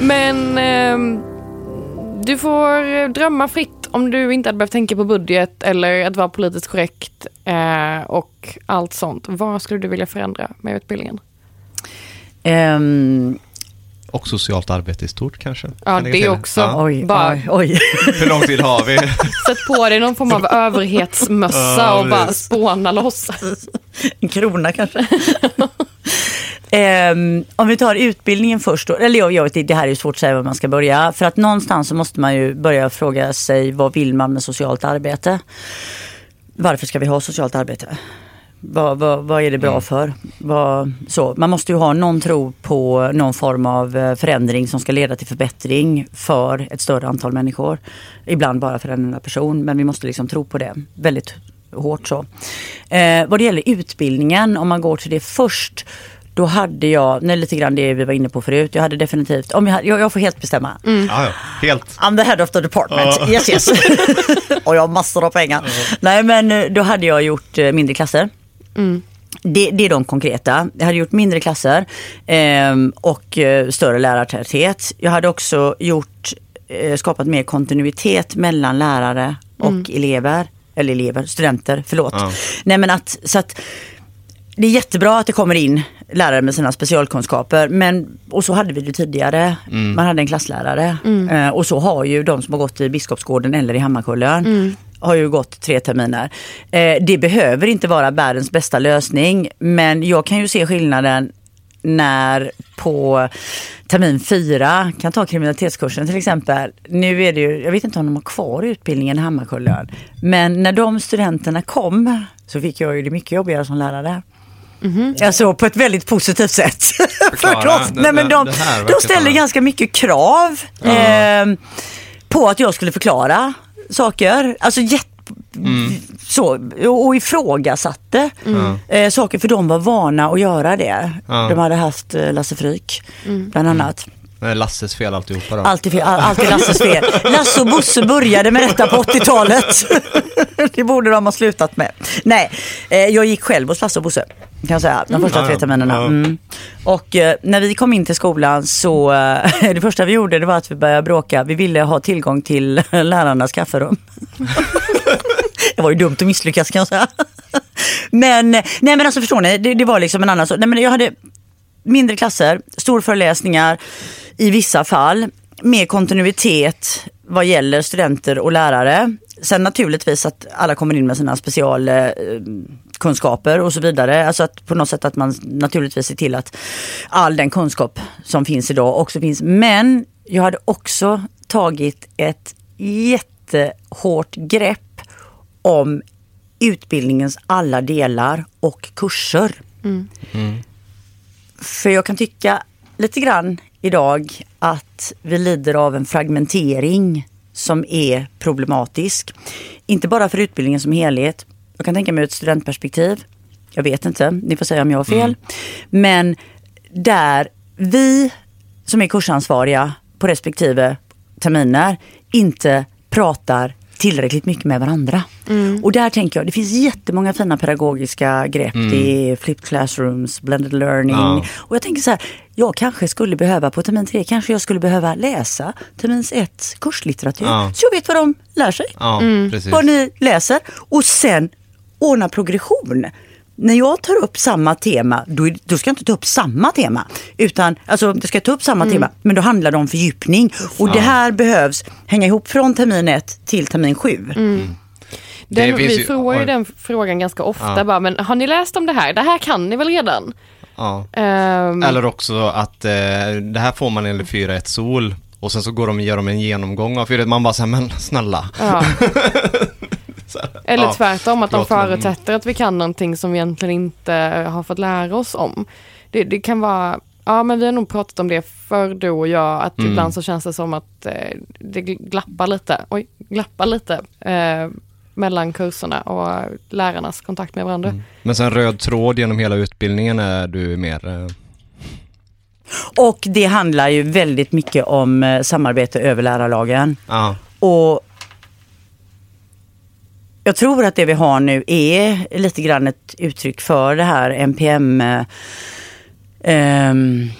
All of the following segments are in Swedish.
Men ehm, du får drömma fritt om du inte hade behövt tänka på budget eller att vara politiskt korrekt eh, och allt sånt. Vad skulle du vilja förändra med utbildningen? Ehm, Och socialt arbete i stort kanske? Ja, det till också. Ja. oj, Bara- oj, oj. Hur lång tid har vi? Sätt på dig någon form av överhetsmössa Ja, och bara spåna loss. En krona kanske. Ehm, om vi tar utbildningen först då, eller jag, jag vet inte, det här är svårt att säga var man ska börja. För att någonstans så måste man ju börja fråga sig vad vill man med socialt arbete? Varför ska vi ha socialt arbete? Vad, vad, vad är det bra för? Vad, så, man måste ju ha någon tro på någon form av eh, förändring som ska leda till förbättring för ett större antal människor. Ibland bara för en enda person, men vi måste liksom tro på det väldigt hårt så. Eh, vad det gäller utbildningen, om man går till det först, då hade jag, nej, lite grann det vi var inne på förut, jag hade definitivt, om jag, hade- jag, jag får helt bestämma. Ja, ja, helt. I'm the head of the department. Yes, yes. och jag har massor av pengar. Nej, men eh, då hade jag gjort eh, mindre klasser. Det, det är de konkreta. Jag hade gjort mindre klasser ehm, och eh, större lärartäthet. Jag hade också gjort, eh, skapat mer kontinuitet mellan lärare och elever. Eller elever, studenter, förlåt. Ja. Nej men att, så att det är jättebra att det kommer in lärare med sina specialkunskaper. Men, och så hade vi det tidigare. Man hade en klasslärare. Eh, och så har ju de som har gått i Biskopsgården eller i Hammarkullen. Har ju gått tre terminer. Eh, det behöver inte vara världens bästa lösning. Men jag kan ju se skillnaden när på termin fyra, kan ta kriminalitetskursen till exempel. Nu är det ju, jag vet inte om de har kvar utbildningen i Hammarkullen. Men när de studenterna kom så fick jag ju det mycket jobbigare som lärare. Alltså på ett väldigt positivt sätt. Förklara. För nej, men de, de ställde ganska mycket krav eh, på att jag skulle förklara saker. Alltså jätte, så, och ifrågasatte eh, saker för de var vana att göra det. Ja. De hade haft eh, Lasse Fryk bland annat. Är Lasses fel alltihopa då. Alltid, fel, all- alltid Lasses fel. Lasse och Bosse började med detta på 80-talet. Det borde de ha slutat med. Nej, eh, jag gick själv hos Lasse och Bosse. Kan jag säga, de första Ja, tre terminerna. Mm. Och eh, när vi kom in till skolan så, eh, det första vi gjorde det var att vi började bråka. Vi ville ha tillgång till lärarnas kafferum. Det var ju dumt att misslyckas kan jag säga. Men, nej men alltså förstår ni, det, det var liksom en annan sak. Nej men jag hade mindre klasser, storföreläsningar i vissa fall, mer kontinuitet vad gäller studenter och lärare. Sen naturligtvis att alla kommer in med sina specialkunskaper och så vidare. Alltså att på något sätt att man naturligtvis ser till att all den kunskap som finns idag också finns. Men jag hade också tagit ett jättehårt grepp om utbildningens alla delar och kurser. För jag kan tycka lite grann idag att vi lider av en fragmentering som är problematisk. Inte bara för utbildningen som helhet. Jag kan tänka mig ur ett studentperspektiv. Jag vet inte, ni får säga om jag har fel. Men där vi som är kursansvariga på respektive terminer inte pratar tillräckligt mycket med varandra. Och där tänker jag, det finns jättemånga fina pedagogiska grepp. Det är flipped classrooms, blended learning. Ja. Och jag tänker så här, jag kanske skulle behöva på termin tre, kanske jag skulle behöva läsa termins ett kurslitteratur. Ja. Så jag vet vad de lär sig Ja, precis. vad ni läser och sen ordna progression. När jag tar upp samma tema, då, då ska jag inte ta upp samma tema. Utan, alltså, jag ska ta upp samma tema, men då handlar det om fördjupning. Och det här behövs hänga ihop från termin ett till termin sju. Den, Det finns vi ju- får ju den frågan ganska ofta. Ja. Bara, men har ni läst om det här? Det här kan ni väl redan? Ja. Ehm, Eller också att eh, det här får man enligt 4.1 sol och sen så går de och gör de en genomgång av 4.1. Man bara säger men snälla. ja. Så här, Eller ja. tvärtom, att de Förlåt, men- förutsätter att vi kan någonting som vi egentligen inte har fått lära oss om. Det, det kan vara, ja men vi har nog pratat om det förr du och jag, att Mm. ibland så känns det som att eh, det glappar lite, oj, glappar lite eh, mellan kurserna och lärarnas kontakt med varandra. Mm. Men sen röd tråd genom hela utbildningen är du mer... Eh, Och det handlar ju väldigt mycket om eh, samarbete över lärarlagen. ja. Och jag tror att det vi har nu är lite grann ett uttryck för det här NPM eh, ehm,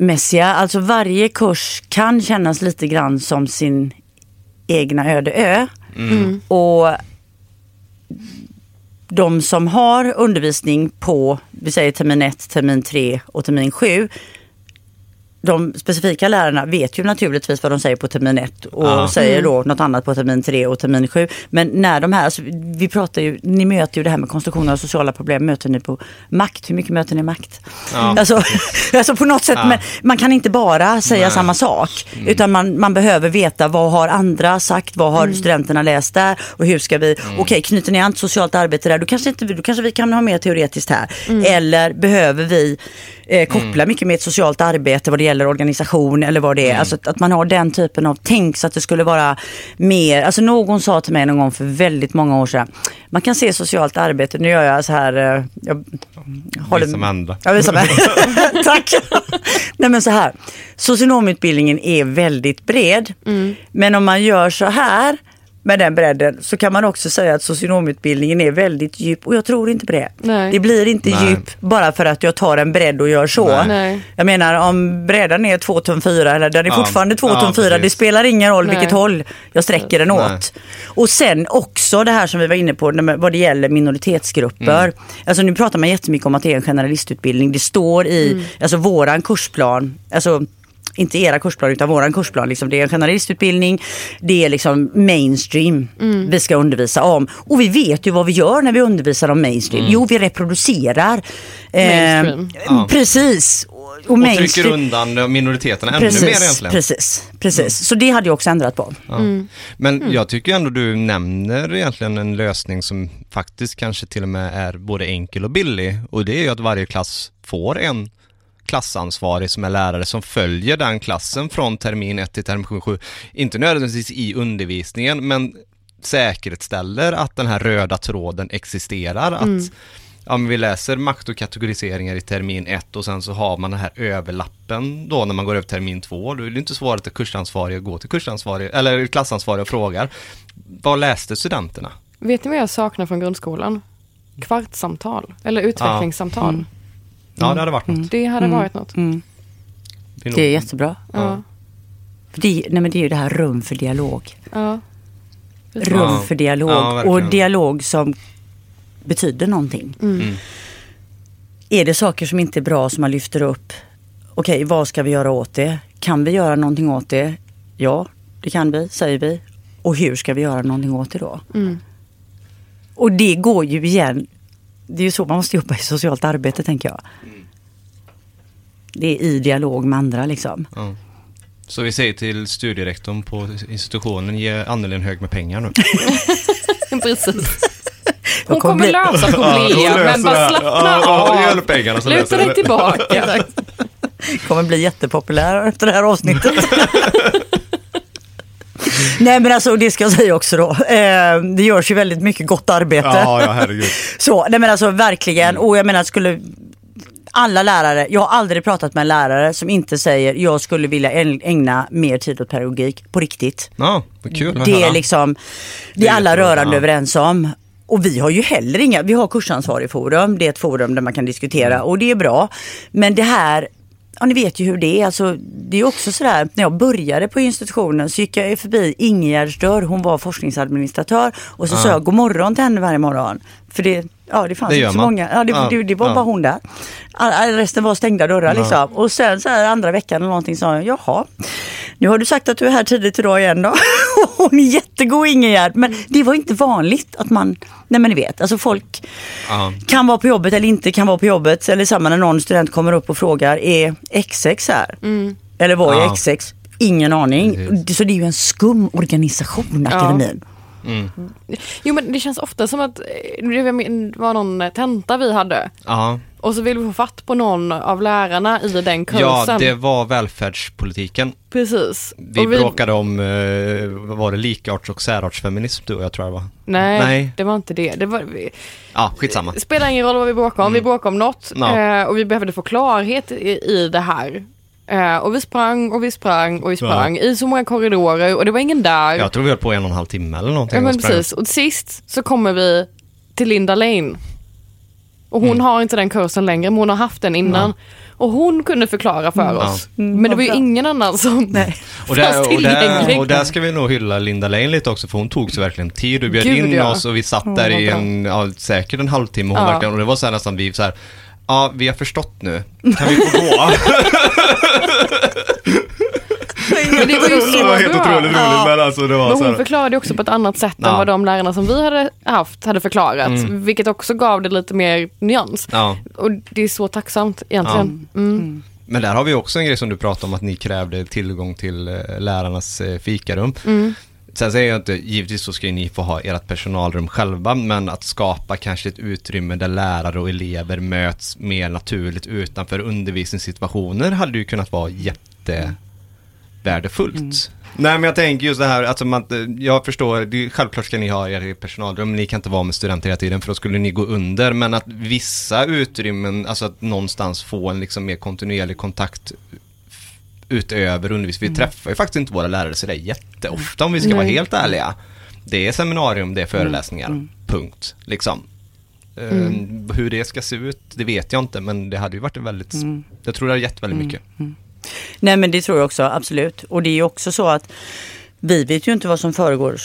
slumpmässiga. Alltså varje kurs kan kännas lite grann som sin egna öde ö. Mm. Och de som har undervisning på, vi säger termin 1, termin 3 och termin 7 de specifika lärarna vet ju naturligtvis vad de säger på termin 1 och Ja. säger då något annat på termin 3 och termin 7. Men när de här, alltså, vi pratar ju, ni möter ju det här med konstruktioner och sociala problem, möter ni på makt? Hur mycket möter ni makt? Ja. Alltså, alltså på något sätt, Ja. men man kan inte bara säga Nej. samma sak. Utan man, man behöver veta vad har andra sagt, vad har studenterna läst där och hur ska vi, okej knyter ni an till socialt arbete där, då kanske, inte, då kanske vi kan ha mer teoretiskt här. Eller behöver vi eh, koppla mycket med ett socialt arbete vad det gäller organisation eller vad det är. Alltså att, att man har den typen av tänk så att det skulle vara mer, alltså någon sa till mig någon gång för väldigt många år sedan, man kan se socialt arbete, nu gör jag så här, eh, jag håller med andra. Ja, med. Tack. Nej men så här, socionomutbildningen är väldigt bred. Men om man gör så här med den bredden så kan man också säga att socionomutbildningen är väldigt djup och jag tror inte på det. Nej. Det blir inte Nej. djup bara för att jag tar en bredd och gör så. Nej. Jag menar om bredden är 2 tum 4 eller den är Ja. fortfarande 2 Ja, tum 4, det spelar ingen roll Nej. vilket håll jag sträcker den Nej. åt. Och sen också det här som vi var inne på vad det gäller minoritetsgrupper. Mm. Alltså nu pratar man jättemycket om att det är en generalistutbildning. Det står i Mm. alltså våran kursplan, alltså inte era kursplan utan våran kursplan. Liksom. Det är en generalistutbildning, det är liksom mainstream Mm. vi ska undervisa om. Och vi vet ju vad vi gör när vi undervisar om mainstream. Jo, vi reproducerar. eh, Mainstream. Ja. Precis. Och, och trycker undan minoriteterna ännu precis, mer egentligen. Precis, precis. Så det hade jag också ändrat på. Ja. Men jag tycker ändå du nämner egentligen en lösning som faktiskt kanske till och med är både enkel och billig. Och det är ju att varje klass får en klassansvarig som är lärare som följer den klassen från termin 1 till termin 7. Inte nödvändigtvis i undervisningen men säkerställer att den här röda tråden existerar. Att ja, men vi läser makt och kategoriseringar i termin 1 och sen så har man den här överlappen då när man går över termin 2. Då är det inte svårt att kursansvarig går till kursansvarig eller klassansvarig och frågar vad läste studenterna? Vet ni vad jag saknar från grundskolan? Kvartssamtal eller utvecklingssamtal. Ja, det hade varit något. Det hade varit något. Mm. Det är Det är nog- jättebra. Ja. För det, nej men det är ju det här rum för dialog. Ja. Rum Ja. för dialog Ja, och dialog som betyder någonting. Mm. Är det saker som inte är bra som man lyfter upp? Okej, vad ska vi göra åt det? Kan vi göra någonting åt det? Ja, det kan vi, säger vi. Och hur ska vi göra någonting åt det då? Mm. Och det går ju igen. Det är ju så man måste jobba i socialt arbete tänker jag. Det är i dialog med andra liksom. Ja. Så vi säger till studierektorn på institutionen, ge Anneli en hög med pengar nu. Precis. Hon kommer kommer bli- lösa problem, men bara slappna av. pengarna Luta dig tillbaka. kommer bli jättepopulär efter det här avsnittet. Nej men alltså det ska jag säga också då. Eh, det görs ju väldigt mycket gott arbete. Ja, ja herregud. Så, nej men alltså verkligen. Och jag menar skulle alla lärare, jag har aldrig pratat med en lärare som inte säger jag skulle vilja äg- ägna mer tid åt pedagogik på riktigt. Ja, vad kul att Det är höra. liksom, det är alla rörande ja. överens om. Och vi har ju heller inga, vi har kursansvarig forum, det är ett forum där man kan diskutera Mm. och det är bra. Men det här, ja ni vet ju hur det är, alltså, det är också sådär, när jag började på institutionen så gick jag förbi Ingegärds dörr, hon var forskningsadministratör och så Ja. sa jag god morgon till henne varje morgon. För det, ja, det fanns Det inte så man. många, ja, det, Ja, det, det var ja. bara hon där. All, all, resten var stängda dörrar liksom. Och sen så här andra veckan eller någonting sa jag, jaha, nu har du sagt att du är här tidigt idag igen då. Hon är jättegod Ingegärd. Men det var inte vanligt att man, nej men ni vet, alltså folk Ja. kan vara på jobbet eller inte kan vara på jobbet. Eller samma när någon student kommer upp och frågar, är XX här? Eller vad är. XX? Ingen aning. Precis. Så det är ju en skum organisation, akademin. Mm. Jo men det känns ofta som att eh, det var någon tenta vi hade. Ja. Och så vill vi få fatt på någon av lärarna i den kursen. ja, det var välfärdspolitiken. Precis. Vi, Och bråkade om, eh, vad var det, likarts och särartsfeminism du och jag tror jag var. Nej, Nej. det var inte det. Det var, vi, Ja, skitsamma. spelar ingen roll vad vi bråkade om. Vi bråkade om något. Mm. Ja. Eh, och vi behövde få klarhet i, i det här. Eh, och vi sprang och vi sprang och vi sprang i så många korridorer och det var ingen där. Jag tror vi höll på en och en halv timme eller någonting. Ja, men och precis. Och sist så kommer vi till Linda Lane. Och hon har inte den kursen längre, men hon har haft den innan. Och hon kunde förklara för oss. Mm, Men det var ju ingen annan som Nej. Och där, och, där, och där ska vi nog hylla Linda Lane lite också för hon tog sig verkligen tid och bjöd Gud, in ja. oss och vi satt Åh, där i en, ja, säkert en halvtimme hon Ja. verkligen, och det var så här nästan vi så här, ja vi har förstått nu, kan vi få gå? Men det var ju så det var helt bra. otroligt roligt Ja. men alltså det var Men så hon här, förklarade också på ett annat sätt Ja. än vad de lärarna som vi hade haft hade förklarat. Mm. Vilket också gav det lite mer nyans. ja. Och det är så tacksamt egentligen. Mm. Men där har vi också en grej som du pratade om att ni krävde tillgång till eh, lärarnas eh, fikarum. Mm. Sen säger jag inte, givetvis så ska ni få ha ert personalrum själva, men att skapa kanske ett utrymme där lärare och elever möts mer naturligt utanför undervisningssituationer hade ju kunnat vara jättevärdefullt. Nej men jag tänker just det här, alltså man, jag förstår, det, självklart ska ni ha er personalrum, men ni kan inte vara med studenter hela tiden för då skulle ni gå under, men att vissa utrymmen, alltså att någonstans få en liksom mer kontinuerlig kontakt utöver undervisning. Vi träffar ju faktiskt inte våra lärare så det är jätteofta om vi ska vara Nej. helt ärliga. Det är seminarium, det är föreläsningar, punkt. Liksom. Eh, Hur det ska se ut, det vet jag inte, men det hade ju varit en väldigt, jag tror det har gett väldigt mycket. Nej men det tror jag också, absolut. Och det är ju också så att vi vet ju inte vad som föregår,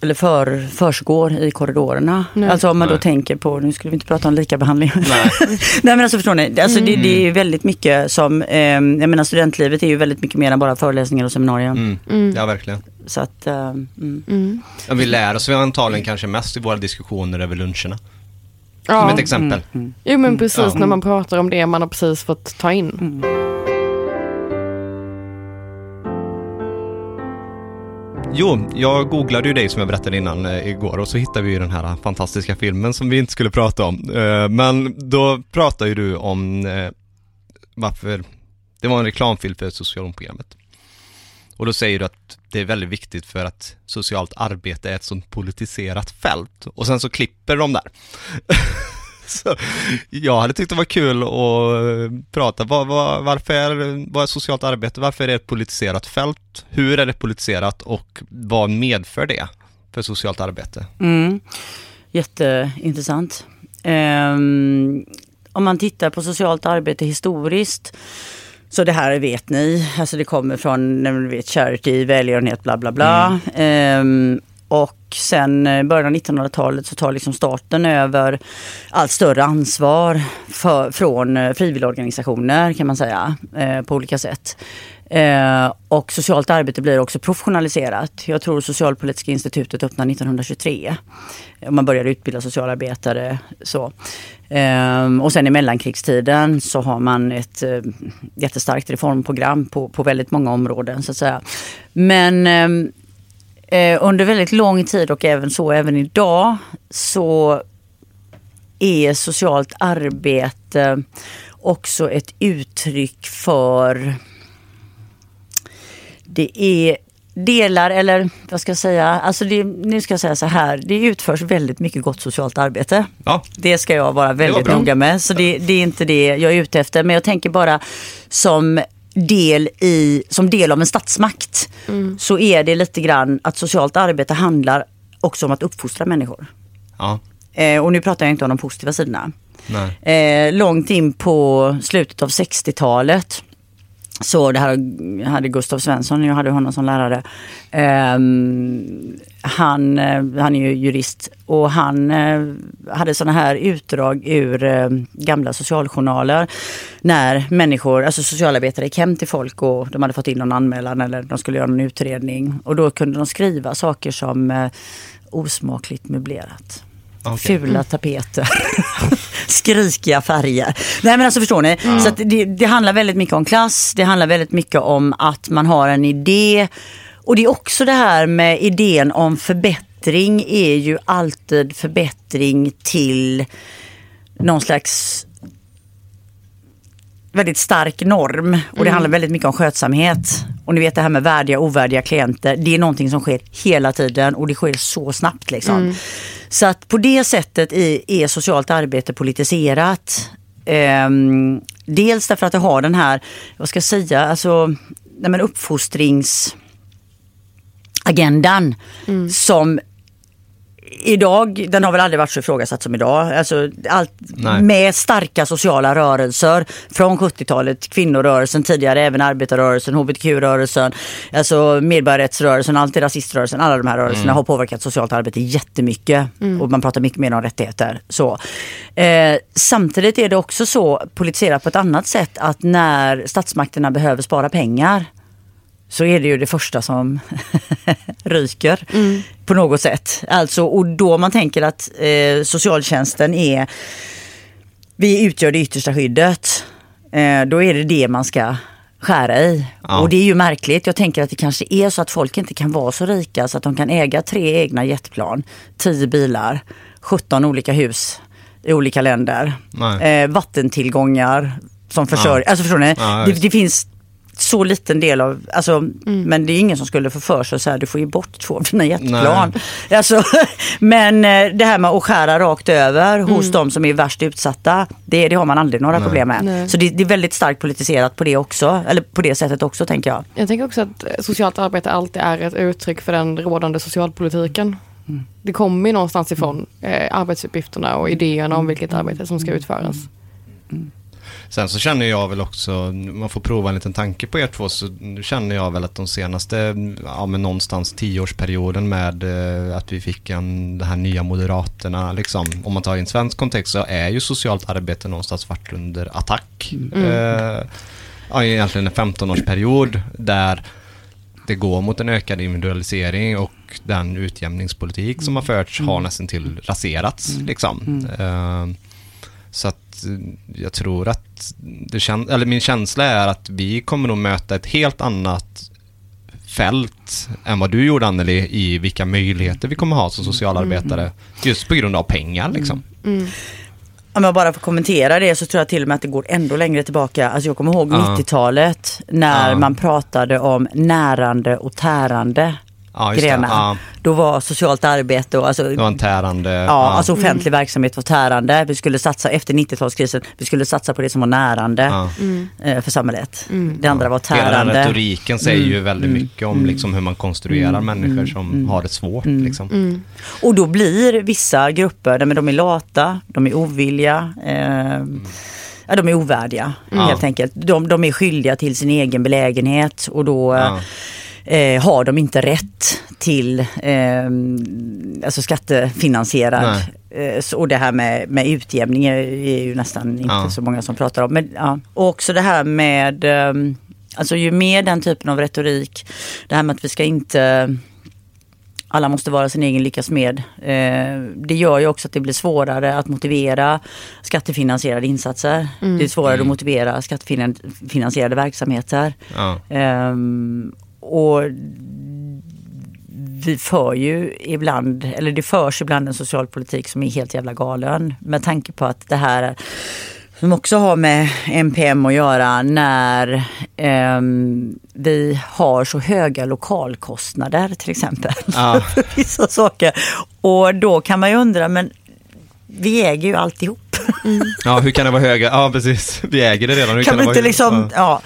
eller för, försiggår i korridorerna. Nej. Alltså om man då Nej. tänker på, nu skulle vi inte prata om likabehandling. Nej. Nej men alltså förstår ni, alltså det, Mm. det är ju väldigt mycket som, eh, jag menar studentlivet är ju väldigt mycket mer än bara föreläsningar och seminarier. Mm. Mm. Ja, verkligen. Så att, eh, mm. Mm. Ja, vi lär oss väl antagligen kanske mest i våra diskussioner över luncherna. Som Ja. ett exempel. Mm. Jo men precis när man pratar om det man har precis fått ta in. Jo, jag googlade ju dig som jag berättade innan eh, igår och så hittade vi ju den här fantastiska filmen som vi inte skulle prata om. Eh, men då pratade ju du om eh, varför det var en reklamfilm för socialprogrammet. Och då säger du att det är väldigt viktigt för att socialt arbete är ett sånt politiserat fält. Och sen så klipper de där. så jag hade tyckt det var kul att eh, prata. Vad, vad, varför är, vad är socialt arbete? Varför är det ett politiserat fält? Hur är det politiserat och vad medför det för socialt arbete? Mm. Jätteintressant. Ehm, om man tittar på socialt arbete historiskt så det här vet ni, alltså det kommer från vet, charity, välgörenhet, bla bla bla. Ehm, och sen eh, början av 1900-talet så tar liksom staten över allt större ansvar för, från eh, frivilligorganisationer kan man säga eh, på olika sätt. Eh, och socialt arbete blir också professionaliserat. Jag tror Socialpolitiska institutet öppnade 1923. Och Man började utbilda socialarbetare. Så. Eh, och sen i mellankrigstiden så har man ett eh, jättestarkt reformprogram på, på väldigt många områden så att säga. Men eh, under väldigt lång tid och även så även idag så är socialt arbete också ett uttryck för det är delar eller vad ska jag säga, alltså det, nu ska jag säga så här, det utförs väldigt mycket gott socialt arbete. Ja, Det ska jag vara väldigt noga med. Så det, det är inte det jag är ute efter. Men jag tänker bara som del, i, som del av en statsmakt så är det lite grann att socialt arbete handlar också om att uppfostra människor. ja, Eh, och nu pratar jag inte om de positiva sidorna. Eh, långt in på slutet av 60-talet så det här hade Gustav Svensson, jag hade honom som lärare. Ehm, han, eh, han är ju jurist och han eh, hade sådana här utdrag ur eh, gamla socialjournaler. När människor, alltså socialarbetare gick hem till folk och de hade fått in någon anmälan eller de skulle göra någon utredning. Och då kunde de skriva saker som eh, osmakligt möblerat. Okej. Fula tapeter. Skrikiga färger. Nej men alltså förstår ni? Så att det, det handlar väldigt mycket om klass. Det handlar väldigt mycket om att man har en idé. Och det är också det här med idén om förbättring är ju alltid förbättring till någon slags väldigt stark norm och det handlar väldigt mycket om skötsamhet. Och ni vet det här med värdiga och ovärdiga klienter, det är någonting som sker hela tiden och det sker så snabbt. Liksom. Så att på det sättet är, socialt arbete politiserat. Ehm, dels därför att det har den här, vad ska jag säga, alltså nej men uppfostringsagendan som idag, den har väl aldrig varit så ifrågasatt som idag. Alltså, allt Nej. med starka sociala rörelser från 70-talet, kvinnorörelsen, tidigare även arbetarrörelsen, hbtq-rörelsen, alltså medborgarrättsrörelsen, antirasiströrelsen, alla de här rörelserna har påverkat socialt arbete jättemycket. Och man pratar mycket mer om rättigheter. Så. Eh, samtidigt är det också så politiserat på ett annat sätt att när statsmakterna behöver spara pengar så är det ju det första som ryker på något sätt. Alltså, och då man tänker att eh, socialtjänsten är, vi utgör det yttersta skyddet, eh, då är det det man ska skära i. Ja. Och det är ju märkligt. Jag tänker att det kanske är så att folk inte kan vara så rika så att de kan äga tre egna jetplan, tio bilar, 17 olika hus i olika länder. Eh, vattentillgångar som försörjer, Ja. alltså förstår ni? Ja, det, det finns så liten del av, alltså, men det är ingen som skulle få för sig så här, du får ju bort två av dina jetplan. Alltså, men eh, det här med att skära rakt över hos de som är värst utsatta, det, det har man aldrig några Nej. problem med. Nej. Så det, det är väldigt starkt politiserat på det också, eller på det sättet också tänker jag. Jag tänker också att eh, socialt arbete alltid är ett uttryck för den rådande socialpolitiken. Det kommer ju någonstans ifrån eh, arbetsuppgifterna och idéerna om vilket arbete som ska utföras. Sen så känner jag väl också, man får prova en liten tanke på er två, så känner jag väl att de senaste, ja men någonstans tioårsperioden med eh, att vi fick en, de här nya Moderaterna, liksom, om man tar i en svensk kontext så är ju socialt arbete någonstans varit under attack. Eh, ja, egentligen en 15-årsperiod där det går mot en ökad individualisering och den utjämningspolitik som har förts har nästan till raserats. Liksom. Eh, så att jag tror att det kän- eller min känsla är att vi kommer nog möta ett helt annat fält än vad du gjorde Anneli i vilka möjligheter vi kommer ha som socialarbetare just på grund av pengar liksom. Om jag bara får kommentera det så tror jag till och med att det går ändå längre tillbaka. Alltså jag kommer ihåg Ja. 90-talet när Ja. man pratade om närande och tärande Ja, just det. grenar. Ja, Då var socialt arbete och alltså, det var en tärande... Ja, alltså offentlig verksamhet var tärande. Vi skulle satsa efter 90-talskrisen, vi skulle satsa på det som var närande Ja. eh, för samhället. Det andra var Hela den tärande. retoriken säger ju väldigt mycket om liksom hur man konstruerar människor som har det svårt. Liksom. Och då blir vissa grupper, nej, men de är lata, de är ovilliga, eh, ja, de är ovärdiga Ja. helt enkelt. De, de är skyldiga till sin egen belägenhet och då Ja. Eh, har de inte rätt till eh, alltså skattefinansierad. Eh, och det här med, med utjämning är, är ju nästan inte Ja. så många som pratar om. Men, ja. Och också det här med, eh, alltså ju mer den typen av retorik, det här med att vi ska inte alla måste vara sin egen lyckas med. Eh, det gör ju också att det blir svårare att motivera skattefinansierade insatser. Det är svårare att motivera skattefinansierade verksamheter. Ja. Och vi för ju ibland, eller det förs ibland en socialpolitik som är helt jävla galen. Med tanke på att det här som också har med NPM att göra när ehm, vi har så höga lokalkostnader till exempel. Ja. vissa saker. Och då kan man ju undra, men vi äger ju alltihop. ja, hur kan det vara höga? Ja, precis. Vi äger det redan. Hur Kan det man inte liksom, ja. Ja.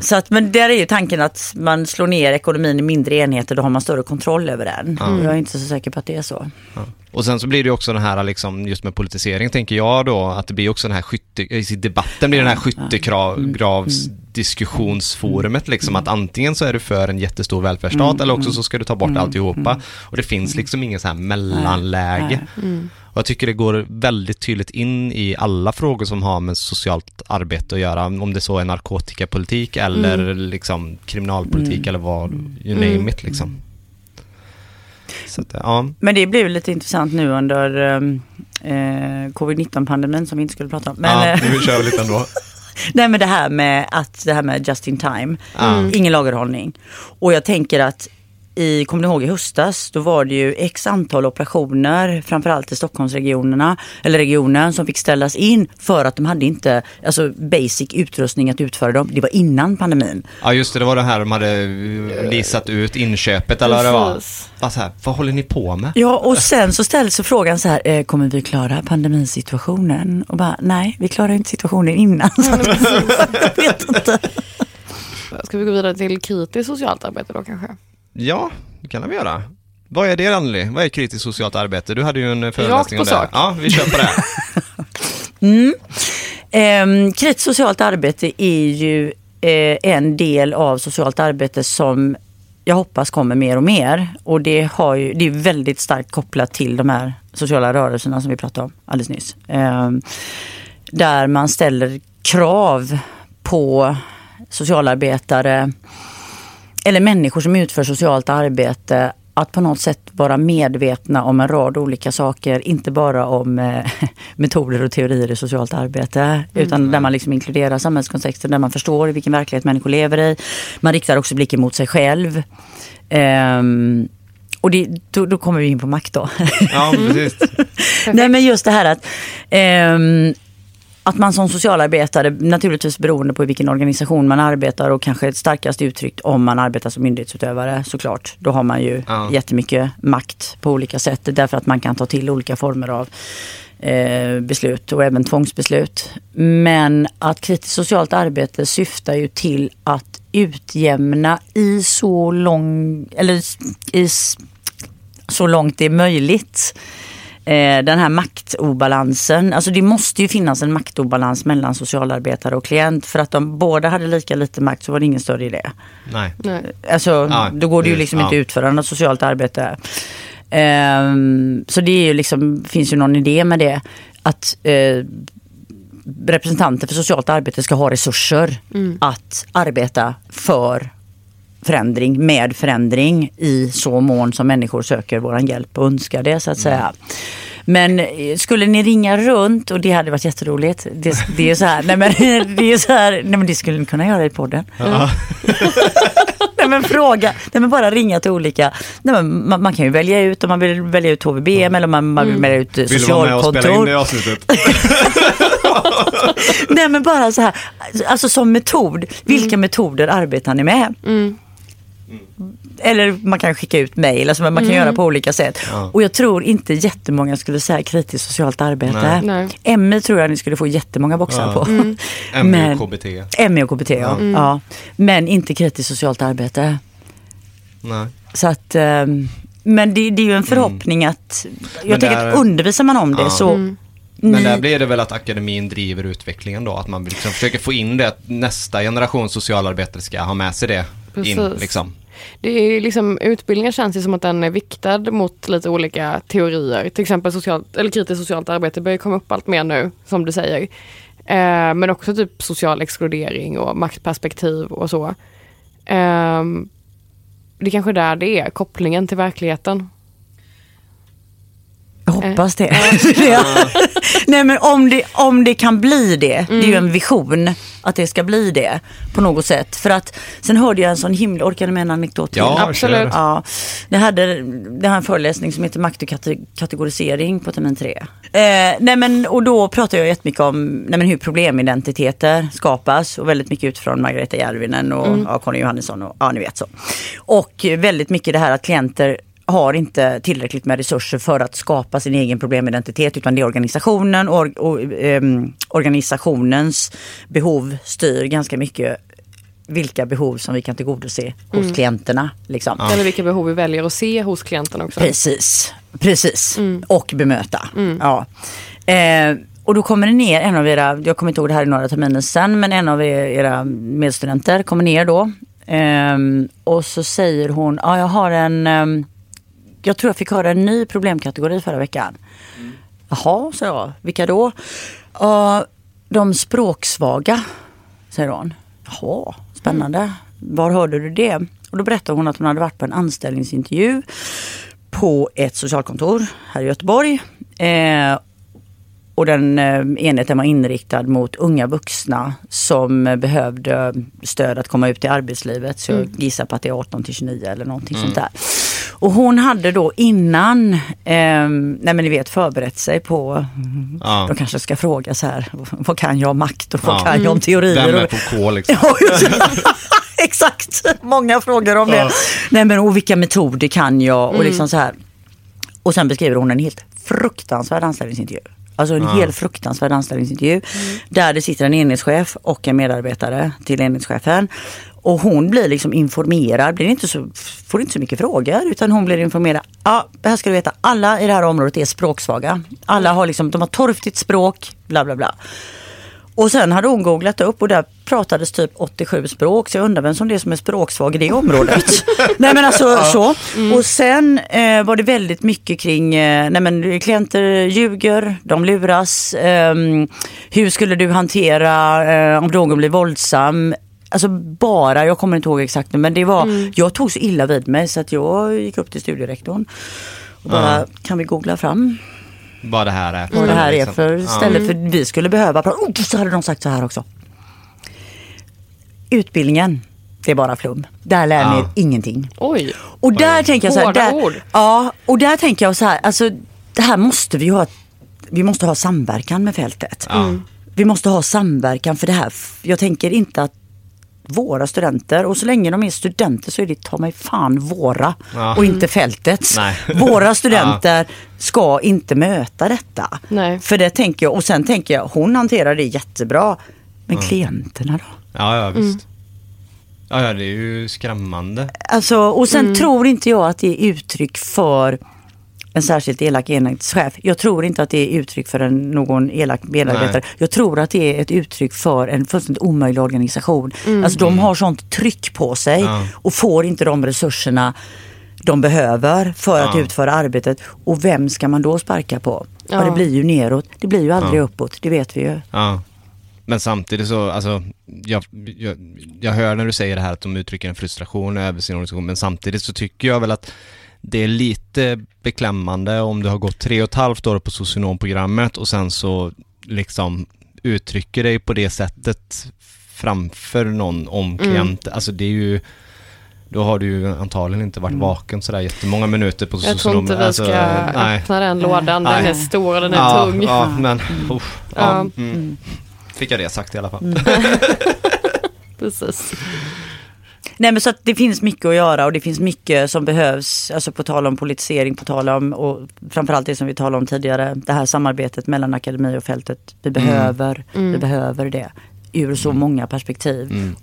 Så att, men där är ju tanken att man slår ner ekonomin i mindre enheter, då har man större kontroll över den. Jag är inte så säker på att det är så. Ja. Och sen så blir det också den här liksom, just med politisering tänker jag då, att det blir också den här skytte, i debatten blir den här skyttegravsdiskussionsforumet liksom, att antingen så är du för en jättestor välfärdsstat eller också så ska du ta bort alltihopa. Och det finns liksom ingen så här mellanläge. Och jag tycker det går väldigt tydligt in i alla frågor som har med socialt arbete att göra, om det så är narkotikapolitik eller liksom kriminalpolitik eller vad, you name it liksom. Så att, ja. Men det blev lite intressant nu under eh, covid-19-pandemin som vi inte skulle prata om. Men, ja, eh, nu kör vi lite ändå. nej men det här med att det här med just in time, Ja. ingen lagerhållning. Och jag tänker att i, kommer ni ihåg i höstas, då var det ju x antal operationer, framförallt i Stockholmsregionerna, eller regionen, som fick ställas in för att de hade inte alltså basic utrustning att utföra dem. Det var innan pandemin. Ja just det, det var det här de hade eh, lisat ut inköpet eller vad det var. Bara så här, vad håller ni på med? Ja, och sen så ställs så frågan så här, eh, kommer vi klara pandemisituationen? Och bara, nej, vi klarar inte situationen innan. Så jag vet inte. Ska vi gå vidare till kritiskt socialt arbete då kanske? Ja, det kan vi göra. Vad är det Anneli? Vad är kritiskt socialt arbete? Du hade ju en föreläsning om det. sak. Ja, vi kör på det. Eh, kritiskt socialt arbete är ju eh, en del av socialt arbete som jag hoppas kommer mer och mer. Och det, har ju, det är väldigt starkt kopplat till de här sociala rörelserna som vi pratade om alldeles nyss. Eh, där man ställer krav på socialarbetare eller människor som utför socialt arbete att på något sätt vara medvetna om en rad olika saker. Inte bara om eh, metoder och teorier i socialt arbete. Utan där man liksom inkluderar samhällskontexten, där man förstår vilken verklighet människor lever i. Man riktar också blicken mot sig själv. Ehm, och det, då, då kommer vi in på makt då. Ja, precis. Nej men just det här att ehm, att man som socialarbetare, naturligtvis beroende på i vilken organisation man arbetar och kanske starkast uttryckt om man arbetar som myndighetsutövare såklart. Då har man ju Ja. jättemycket makt på olika sätt därför att man kan ta till olika former av eh, beslut och även tvångsbeslut. Men att kritiskt socialt arbete syftar ju till att utjämna i så lång, eller i så långt det är möjligt eh, den här maktobalansen. Alltså det måste ju finnas en maktobalans mellan socialarbetare och klient. För att om båda hade lika lite makt så var det ingen större idé. Nej. Nej. Alltså, Ja, då går det ju liksom Ja. inte att utföra något socialt arbete. Ehm, så det är ju liksom, finns ju någon idé med det. Att eh, representanter för socialt arbete ska ha resurser att arbeta för förändring, med förändring i så mån som människor söker våran hjälp och önskar det så att säga. Men eh, skulle ni ringa runt och det hade varit jätteroligt. Det, det är så här, nej men det är så här, nej men det skulle ni kunna göra i podden. nej men fråga, nej men bara ringa till olika, nej men man, man kan ju välja ut om man vill välja ut HVBM eller om man, man vill välja ut eh, Vill du vara med och spela in socialkontor. det avsnittet? Nej men bara så här, alltså som metod, vilka metoder arbetar ni med? Eller man kan skicka ut mejl, alltså man kan göra på olika sätt. Ja. Och jag tror inte jättemånga skulle säga kritiskt socialt arbete. Nej. Nej. MI tror jag ni skulle få jättemånga boxar Ja. på. Men- och KBT. MI och KBT ja. ja. Men inte kritiskt socialt arbete. Nej. Så att, ehm, men det, det är ju en förhoppning att, jag Men tänker där- att undervisar man om det Ja. så Mm. Men där blir det väl att akademin driver utvecklingen då, att man liksom försöker få in det, att nästa generation socialarbetare ska ha med sig det in Precis. liksom. Det är liksom, utbildningen känns ju som att den är viktad mot lite olika teorier. Till exempel socialt, eller kritiskt socialt arbete börjar komma upp allt mer nu, som du säger. Eh, men också typ social exkludering och maktperspektiv och så. Eh, det är kanske där det är, kopplingen till verkligheten. Jag hoppas det. Ja. Nej men om det, om det kan bli det, det är ju en vision att det ska bli det på något sätt. För att sen hörde jag en sån himla, orkar du med en anekdot till? Ja, Absolut. Ja, det hade, det har en föreläsning som heter makt och kate- kategorisering på termin tre. Eh, nej men, och då pratar jag jättemycket om nej men hur problemidentiteter skapas och väldigt mycket utifrån Margareta Järvinen och ja, Conny Johannesson och ja ni vet så. Och eh, väldigt mycket det här att klienter har inte tillräckligt med resurser för att skapa sin egen problemidentitet utan det är organisationen och, och ehm, organisationens behov styr ganska mycket vilka behov som vi kan tillgodose hos klienterna. Liksom. Eller vilka behov vi väljer att se hos klienten också. Precis, precis. Och bemöta. Ja. Eh, och då kommer det ner en av era, jag kommer inte ihåg det här i några terminer sen, men en av er- era medstudenter kommer ner då. Ehm, och så säger hon, ja jag har en, ehm, jag tror jag fick höra en ny problemkategori förra veckan. Jaha, sa jag, vilka då? Ja, de språksvaga, säger hon. Jaha, spännande. Var hörde du det? Och då berättade hon att hon hade varit på en anställningsintervju på ett socialkontor här i Göteborg. Eh, och den eh, enheten var inriktad mot unga vuxna som eh, behövde stöd att komma ut i arbetslivet. Så jag gissar på att det är 18 till 29 eller någonting sånt där. Och hon hade då innan, eh, nej men ni vet förberett sig på, Ja. de kanske ska fråga så här, vad kan jag om makt och vad Ja. kan jag om teorier? Vem är på K liksom? Exakt, många frågor om det. Nej men och vilka metoder kan jag och liksom så här. Och sen beskriver hon en helt fruktansvärd anställningsintervju. Alltså en Ja. helt fruktansvärd anställningsintervju. Där det sitter en enhetschef och en medarbetare till enhetschefen. Och hon blir liksom informerad, blir inte så, får inte så mycket frågor utan hon blir informerad. Ja, det här ska du veta, alla i det här området är språksvaga. Alla har liksom, de har torftigt språk, bla bla bla. Och sen hade hon googlat upp och där pratades typ 87 språk. Så jag undrar vem som det är som är språksvag i det området. nej men alltså så. Och sen eh, var det väldigt mycket kring, eh, nej men klienter ljuger, de luras. ehm, hur skulle du hantera eh, om någon blir våldsam? Alltså bara, jag kommer inte ihåg exakt nu, men det var, jag tog så illa vid mig så att jag gick upp till studierektorn. Och bara, kan vi googla fram Vad det här är. vad det här är liksom. för ställe. För vi skulle behöva prata. Oh, så hade de sagt så här också. Utbildningen, det är bara flum. Där lär ni Ja. er ingenting. Oj. Och där Oj. tänker jag så här. Hårda Där, ord. ja, och där tänker jag så här. Alltså, det här måste vi ju ha. Vi måste ha samverkan med fältet. Ja. Vi måste ha samverkan för det här. Jag tänker inte att våra studenter, och så länge de är studenter så är det ta mig fan våra Ja. och inte fältets. Nej. Våra studenter ska inte möta detta. Nej. För det tänker jag, och sen tänker jag, hon hanterar det jättebra. Men klienterna då? Ja, ja Mm. visst. Ja, ja, det är ju skrämmande. Alltså, och sen Mm. tror inte jag att det är uttryck för en särskilt elak enhetschef. Jag tror inte att det är uttryck för en, någon elak medarbetare. Nej. Jag tror att det är ett uttryck för en fullständigt omöjlig organisation. Mm. Alltså de har sånt tryck på sig Ja. och får inte de resurserna de behöver för att Ja. utföra arbetet. Och vem ska man då sparka på? Ja. Ja. det blir ju neråt. Det blir ju aldrig uppåt, det vet vi ju. Men samtidigt så, alltså, jag, jag, jag hör när du säger det här att de uttrycker en frustration över sin organisation, men samtidigt så tycker jag väl att det är lite beklämmande om du har gått tre och ett halvt år på socionomprogrammet och sen så liksom uttrycker dig på det sättet framför någon om klient. Alltså det är ju då har du ju antagligen inte varit vaken sådär jättemånga minuter på Jag tror socionom. inte vi Alltså, ska nej. öppna den lådan. Den Nej. är stor och den är ja, tung. Ja, men usch, ja, mm. Fick jag det sagt i alla fall. Precis. Nej men så att det finns mycket att göra och det finns mycket som behövs. Alltså på tal om politisering, på tal om och framförallt det som vi talade om tidigare. Det här samarbetet mellan akademi och fältet. Vi behöver, vi behöver det. Ur så många perspektiv. Mm.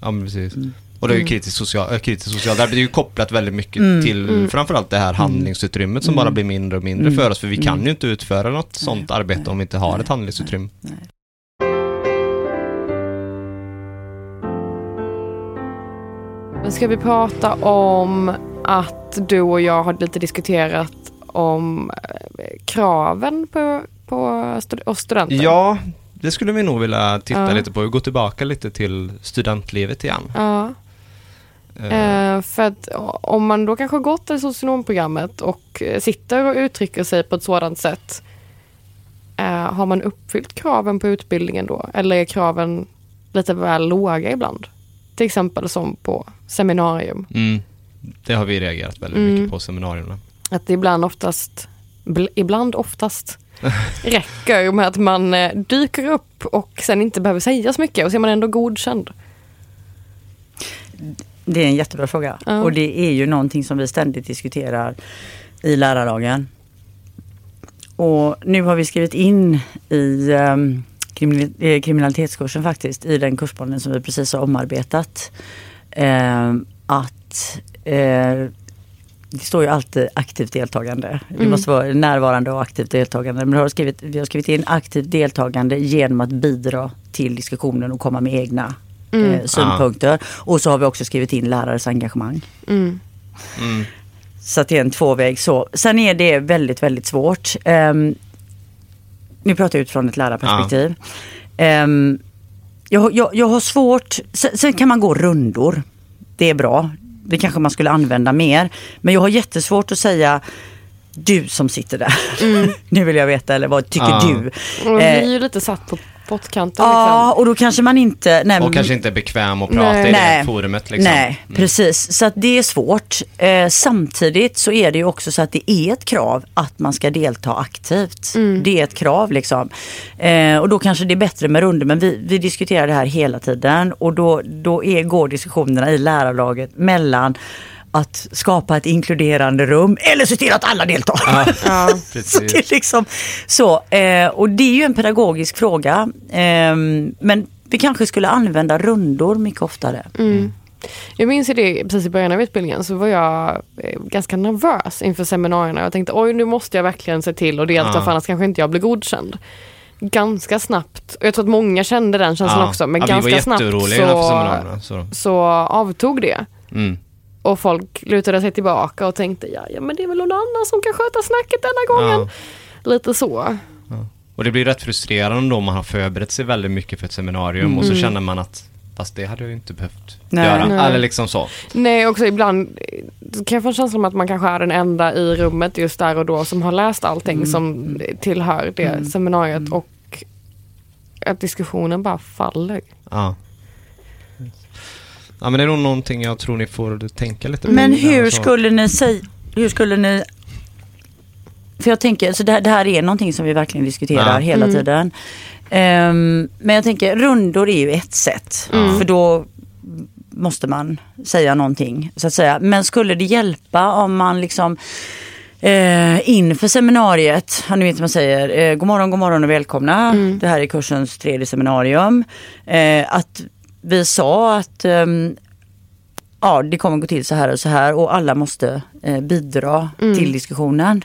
Ja men precis. Och det är ju kritiskt social, äh, kritiskt social, det är ju kopplat väldigt mycket till framförallt det här handlingsutrymmet som bara blir mindre och mindre för oss. För vi kan ju inte utföra något sånt arbete om vi inte har ett handlingsutrymme. Nu ska vi prata om att du och jag har lite diskuterat om eh, kraven på, på stud- oss studenter. Ja, det skulle vi nog vilja titta Ja. lite på. Gå tillbaka lite till studentlivet igen. Ja. Eh, för att om man då kanske har gått det socionomprogrammet och sitter och uttrycker sig på ett sådant sätt. Har man uppfyllt kraven på utbildningen då? Eller är kraven lite väl låga ibland? Till exempel som på seminarium. Mm, det har vi reagerat väldigt Mm. mycket på seminarierna. Att det ibland oftast, bl- ibland oftast räcker med att man eh, dyker upp och sen inte behöver säga så mycket och så är man ändå godkänd. Det är en jättebra fråga. Ja. Och det är ju någonting som vi ständigt diskuterar i lärarlagen. Och nu har vi skrivit in i um, kriminalitetskursen faktiskt, i den kursplanen som vi precis har omarbetat. ehm, att eh, det står ju alltid aktivt deltagande. Vi Mm. måste vara närvarande och aktivt deltagande. Men vi har, skrivit, vi har skrivit in aktivt deltagande genom att bidra till diskussionen och komma med egna Mm. eh, synpunkter. Och så har vi också skrivit in lärares engagemang. Mm. Mm. Så att det är en tvåväg så. Sen är det väldigt, väldigt svårt. Um, nu pratar jag utifrån ett lärarperspektiv. Ehm, jag, jag, jag har svårt, sen, sen kan man gå rundor. Det är bra. Det kanske man skulle använda mer. Men jag har jättesvårt att säga du som sitter där. nu vill jag veta, eller vad tycker Ja. du? Vi Eh, är ju lite satt på pottkanten. Ja, Liksom. och då kanske man inte... Nej, Och kanske inte är bekväm att prata Nej. i det forumet liksom. Nej, precis. Så att det är svårt. Eh, samtidigt så är det ju också så att det är ett krav att man ska delta aktivt. Det är ett krav liksom. Eh, och då kanske det är bättre med runder men vi, vi diskuterar det här hela tiden och då, då är, går diskussionerna i lärarlaget mellan att skapa ett inkluderande rum eller se till att alla deltar. Ja. Så det är liksom så. Eh, och det är ju en pedagogisk fråga. Eh, men vi kanske skulle använda rundor mycket oftare. Mm. Jag minns det precis i början av utbildningen så var jag eh, ganska nervös inför seminarierna. Jag tänkte oj nu måste jag verkligen se till och delta Ja. för annars kanske inte jag blir godkänd. Ganska snabbt, och jag tror att många kände den känslan också, men ja, ganska snabbt så. Så. så avtog det. Mm. Och folk lutade sig tillbaka och tänkte ja, ja men det är väl någon annan som kan sköta snacket denna gången. Ja. Lite så. Och det blir rätt frustrerande då om man har förberett sig väldigt mycket för ett seminarium och så känner man att Fast det hade jag ju inte behövt Nej. göra. Nej. Eller liksom så. Nej, också ibland kan jag få en känsla om att man kanske är den enda i rummet just där och då som har läst allting som tillhör det seminariet och att diskussionen bara faller. Ja. Ja men det är nog någonting jag tror ni får tänka lite på. Men Ja, hur skulle ni säga, hur skulle ni för jag tänker, så det, här- det här är någonting som vi verkligen diskuterar Ja. hela tiden. Ehm, men jag tänker, rundor är ju ett sätt. För då måste man säga någonting, så att säga. Men skulle det hjälpa om man liksom eh, inför seminariet, ni vet man säger, eh, god morgon, god morgon och välkomna. Det här är kursens tredje seminarium. Eh, att vi sa att ehm, ja, det kommer gå till så här och så här och alla måste eh, bidra till diskussionen.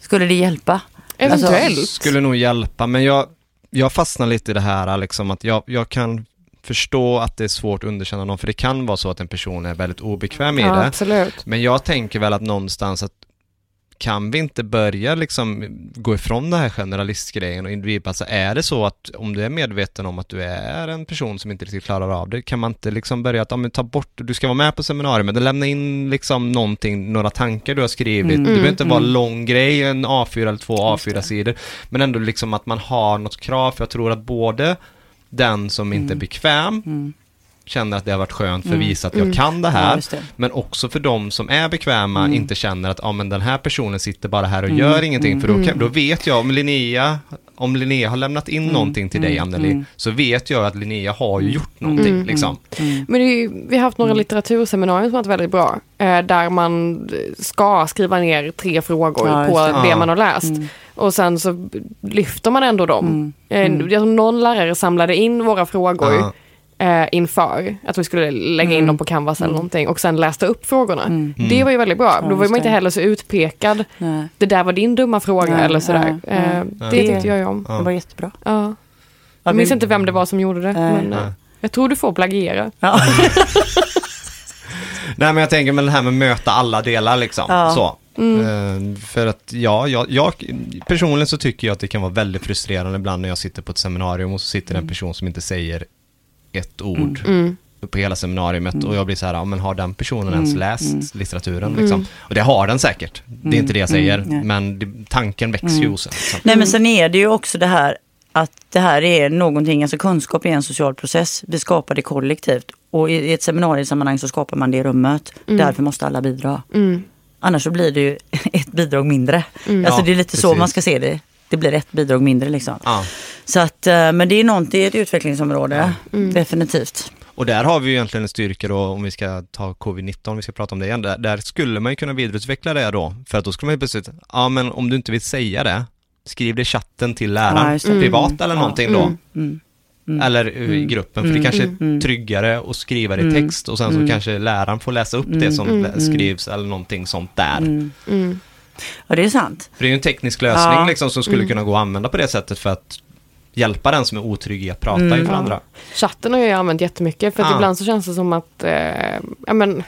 Skulle det hjälpa? Eventuellt. Skulle nog hjälpa men jag, jag fastnar lite i det här liksom att jag, jag kan förstå att det är svårt att underkänna någon för det kan vara så att en person är väldigt obekväm i Ja, det. absolut. Men jag tänker väl att någonstans att kan vi inte börja liksom gå ifrån den här generalistgrejen och individpassa? Är det så att om du är medveten om att du är en person som inte riktigt klarar av det, kan man inte liksom börja att, ja, men ta bort, du ska vara med på seminariet, men lämna in liksom någonting, några tankar du har skrivit. Mm. Det behöver inte vara en Mm. lång grej, en A4 eller två Just det. A4-sidor, men ändå liksom att man har något krav, för jag tror att både den som inte är bekväm Mm. Känner att det har varit skönt för att Mm. visa att jag Mm. kan det här. det. Men också för de som är bekväma Mm. inte känner att ja, men den här personen sitter bara här och Mm. gör ingenting. För då, kan, Mm. då vet jag om Linnea, om Linnea har lämnat in någonting till dig Mm. Anneli, Mm. så vet jag att Linnea har ju gjort någonting. Mm. Liksom. Mm. Men det är ju, vi har haft några litteraturseminarier som har varit väldigt bra. Eh, där man ska skriva ner tre frågor Ja, på det, det. man har läst. Mm. Och sen så lyfter man ändå dem. Mm. Eh, Mm. någon lärare samlade in våra frågor Ja. Eh, inför att vi skulle lägga in Mm. dem på Canvas eller Mm. någonting och sen läste upp frågorna. Mm. Det var ju väldigt bra. Då var man inte det. heller så utpekad. Nej, Det där var din dumma fråga Nej, eller sådär. nej. Eh, Nej. det tyckte jag ju om. Ja. det var jättebra. Ja. Ja, Jag minns inte vem det var som gjorde det. Men, eh, jag tror du får plagiera. Ja. Nej men jag tänker med det här med möta alla delar liksom. Ja. Så. Mm. Eh, För att ja, jag, jag, personligen så tycker jag att det kan vara väldigt frustrerande ibland när jag sitter på ett seminarium och så sitter en person som inte säger ett ord Mm. på hela seminariet och jag blir så här, ja, men har den personen ens Mm, läst mm. litteraturen liksom? Och det har den säkert, det är inte det jag Mm, säger, men det, tanken växer ju Mm. hos en. Liksom. Nej men sen är det ju också det här att det här är någonting, alltså kunskap är en social process. Vi skapar det kollektivt. Och i ett seminariesammanhang så skapar man det i rummet. Mm. Därför måste alla bidra. Mm. Annars så blir det ju ett bidrag mindre. Mm. Alltså Ja, det är lite så precis. man ska se det. Det blir ett bidrag mindre liksom. Ja. Så att, eh, men det är någonting, det är ett utvecklingsområde. Mm. Definitivt. Och där har vi ju egentligen en styrka då, om vi ska ta covid-19, om vi ska prata om det igen, där, där skulle man ju kunna vidareutveckla det då, för att då skulle man ju plötsligt, ja men om du inte vill säga det, skriv det i chatten till Ja, läraren, just det. privat Mm. eller Ja. någonting då. Mm. Mm. Mm. Eller eh, i Mm. gruppen, för Mm. det kanske är Mm. tryggare att skriva det i Mm. text och sen så Mm. kanske läraren får läsa upp det Mm. som Mm. skrivs eller någonting sånt där. Mm. Mm. Ja det är sant. För det är ju en teknisk lösning Ja. liksom som skulle Mm. kunna gå att använda på det sättet för att hjälpa den som är otrygg i att prata Mm. inför andra. Chatten har jag använt jättemycket för att Ja. ibland så känns det som att eh, ja, men,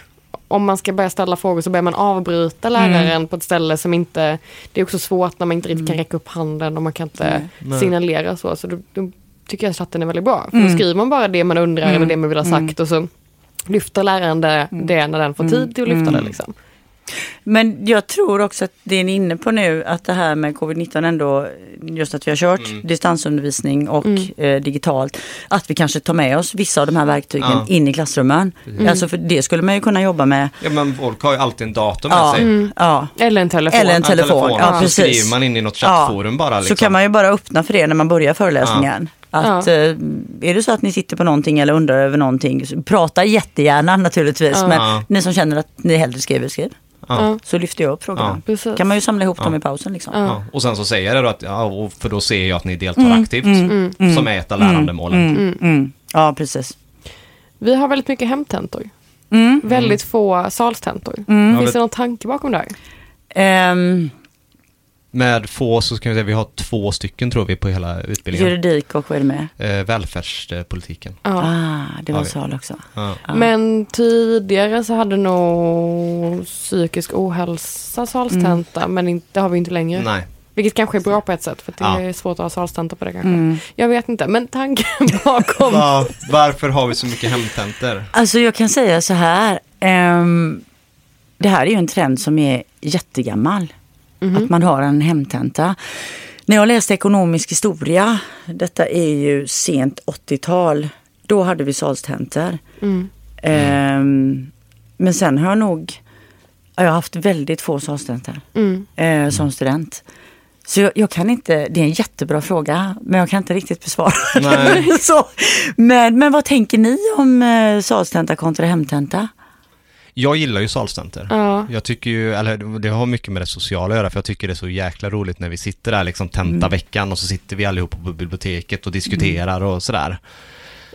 om man ska börja ställa frågor så börjar man avbryta läraren Mm. på ett ställe som inte... Det är också svårt när man inte riktigt kan räcka upp handen och man kan inte Nej. Signalera så. Så då, då tycker jag att chatten är väldigt bra. För Mm. då skriver man bara det man undrar Mm. eller det man vill ha sagt Mm. och så lyfter läraren det, Mm. det när den får Mm. tid till att lyfta Mm. det. Liksom. Men jag tror också att det ni är inne på nu, att det här med covid-19 ändå, just att vi har kört Mm. distansundervisning och Mm. eh, digitalt, att vi kanske tar med oss vissa av de här verktygen Ja. in i klassrummen. Mm. Alltså för det skulle man ju kunna jobba med. Ja men folk har ju alltid en dator med Ja. sig. Mm. Ja, Eller en telefon. Eller en telefon. Ja, så precis. skriver man in i något chattforum bara liksom. så kan man ju bara öppna för det när man börjar föreläsningen. Att, eh, är det så att ni sitter på någonting eller undrar över någonting, så prata jättegärna naturligtvis. Ja. Men Ja. ni som känner att ni hellre skriver, skriv. Ja. Så lyfter jag upp frågorna. Ja. Kan man ju samla ihop dem i pausen. Liksom. Ja. Och sen så säger jag det då att, ja, för då ser jag att ni deltar Mm, aktivt. Som är ett av lärandemålen. Mm, mm. Ja, precis. Vi har väldigt mycket hemtentor. Mm. Väldigt få salstentor. Ja, Finns det någon tanke bakom det här? Ehm, Med få så kan vi säga vi har två stycken tror vi på hela utbildningen. juridik och vad är det med? Eh, välfärdspolitiken. Ja. Ah, det var sal också. Ja. Ja. Men tidigare så hade nog psykisk ohälsa salstenta, men inte, det har vi inte längre. Nej. Vilket kanske är bra på ett sätt, för det Ja. är svårt att ha salstenta på det kanske. Mm. Jag vet inte, men tanken bakom... Va, varför har vi så mycket hemtentor? Alltså jag kan säga så här. ehm, det här är ju en trend som är jättegammal. Att man har en hemtenta. När jag läste ekonomisk historia, detta är ju sent 80-tal, då hade vi salstentor. Mm. Ehm, men sen har jag nog, ja, jag har haft väldigt få salstentor Mm. eh, som student. Så jag, jag kan inte, det är en jättebra fråga, men jag kan inte riktigt besvara Nej. den. Så, men, men vad tänker ni om eh, salstenta kontra hemtenta? Jag gillar ju salstentor. Ja. Jag tycker ju, eller det har mycket med det sociala att göra för jag tycker det är så jäkla roligt när vi sitter där liksom Mm. tenta veckan och så sitter vi allihop på biblioteket och diskuterar och sådär.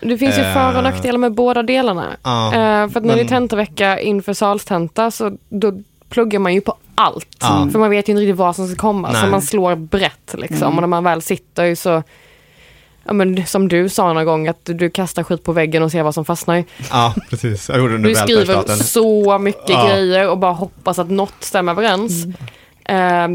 Det finns ju för och nackdelar med båda delarna. Ja, Eh, för att när det är men- tentavecka inför salstenta så då pluggar man ju på allt. Ja. För man vet ju inte riktigt vad som ska komma. Så Nej. man slår brett liksom. Mm. Och när man väl sitter så, ja, men, som du sa någon gång, att du kastar skit på väggen och ser vad som fastnar. Ja, precis. Jag gjorde det Du skriver så mycket Ja. grejer och bara hoppas att något stämmer överens. Eh,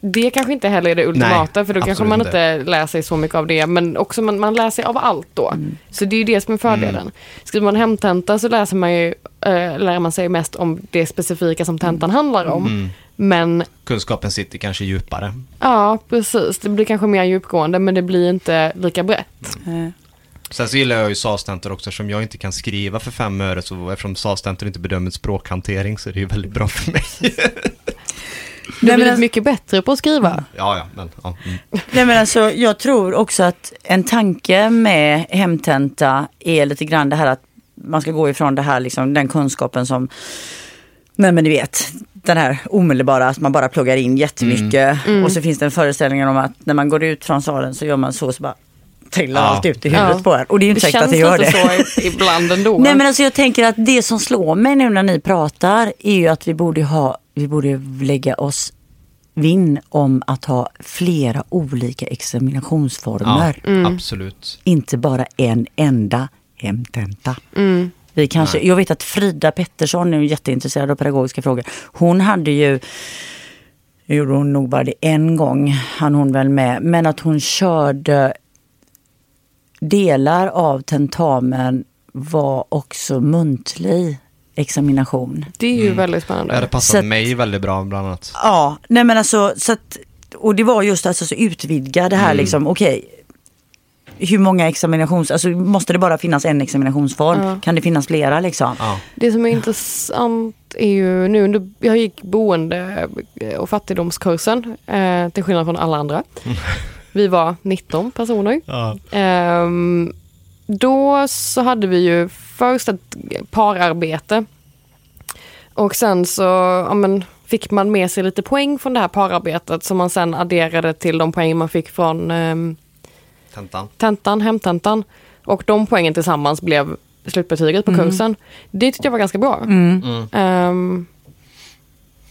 det kanske inte heller är det ultimata för då kanske man inte. inte lär sig så mycket av det. Men också man, man lär sig av allt då. Så det är ju det som är fördelen. Mm. Skriver man hemtenta så läser man ju, eh, lär man sig mest om det specifika som tentan handlar om. Mm. Men Kunskapen sitter kanske djupare. ja, precis. Det blir kanske mer djupgående men det blir inte lika brett. Eh, Sen så gillar jag ju salstentor också eftersom jag inte kan skriva för fem öre så eftersom salstentor inte bedömer språkhantering så är det ju väldigt bra för mig. Du Nej, har men blivit mycket bättre på att skriva. ja, ja, men ja. Mm. Nej men alltså jag tror också att en tanke med hemtenta är lite grann det här att man ska gå ifrån det här liksom, den kunskapen som, nej men ni vet, den här omedelbara att man bara pluggar in jättemycket Mm. och så finns det en föreställning om att när man går ut från salen så gör man så, så bara trillar Ja. allt ut i huvudet Ja. på en. Och det är ju inte Det säkert att känns det gör lite det. så i- ibland ändå. Nej men alltså jag tänker att det som slår mig nu när ni pratar är ju att vi borde ha, vi borde lägga oss vinn om att ha flera olika examinationsformer. ja absolut. Inte bara en enda hemtenta. Mm. Vi kanske, jag vet att Frida Pettersson är ju jätteintresserad av pedagogiska frågor. Hon hade ju, nu gjorde hon nog bara det en gång, hann hon väl med, men att hon körde delar av tentamen var också muntlig examination. Det är ju väldigt spännande. Det hade passat att- mig väldigt bra bland annat. Ja, nej men alltså så att, och det var just alltså så utvidga det här liksom, okej. Hur många examinations, alltså måste det bara finnas en examinationsform? Ja. Kan det finnas flera liksom? Ja. Det som är intressant är ju nu under, jag gick boende och fattigdomskursen eh, till skillnad från alla andra. Vi var 19 personer. Ja. Ehm, då så hade vi ju först ett pararbete. Och sen så ja, men, fick man med sig lite poäng från det här pararbetet som man sen adderade till de poäng man fick från ehm, Tentan. tentan, hemtentan. Och de poängen tillsammans blev slutbetyget på kursen. Det tyckte jag var ganska bra. Mm. Mm. Ehm,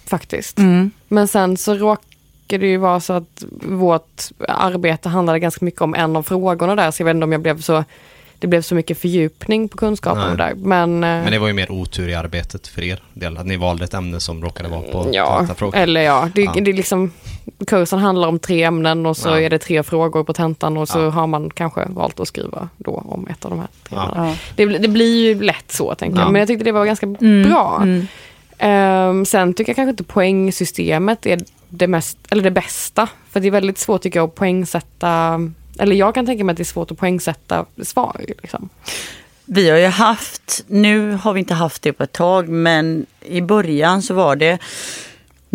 faktiskt. Mm. Men sen så råkade det ju vara så att vårt arbete handlade ganska mycket om en av frågorna där. Så jag vet inte om jag blev så, det blev så mycket fördjupning på kunskapen Nej. där. Men, eh, Men det var ju mer otur i arbetet för er del, att ni valde ett ämne som råkade vara på ja, tentafrågor. eller ja, det, Ja. det är liksom kursen handlar om tre ämnen och så Ja. är det tre frågor på tentan och så Ja. har man kanske valt att skriva då om ett av de här tre Ja. ämnena. Ja. Det, blir- det blir ju lätt så tänker Ja. jag, men jag tyckte det var ganska Mm. bra. Mm. Ehm, sen tycker jag kanske inte poängsystemet är det, mest, eller det bästa. För det är väldigt svårt tycker jag att poängsätta, eller jag kan tänka mig att det är svårt att poängsätta svar. Liksom. Vi har ju haft, nu har vi inte haft det på ett tag, men i början så var det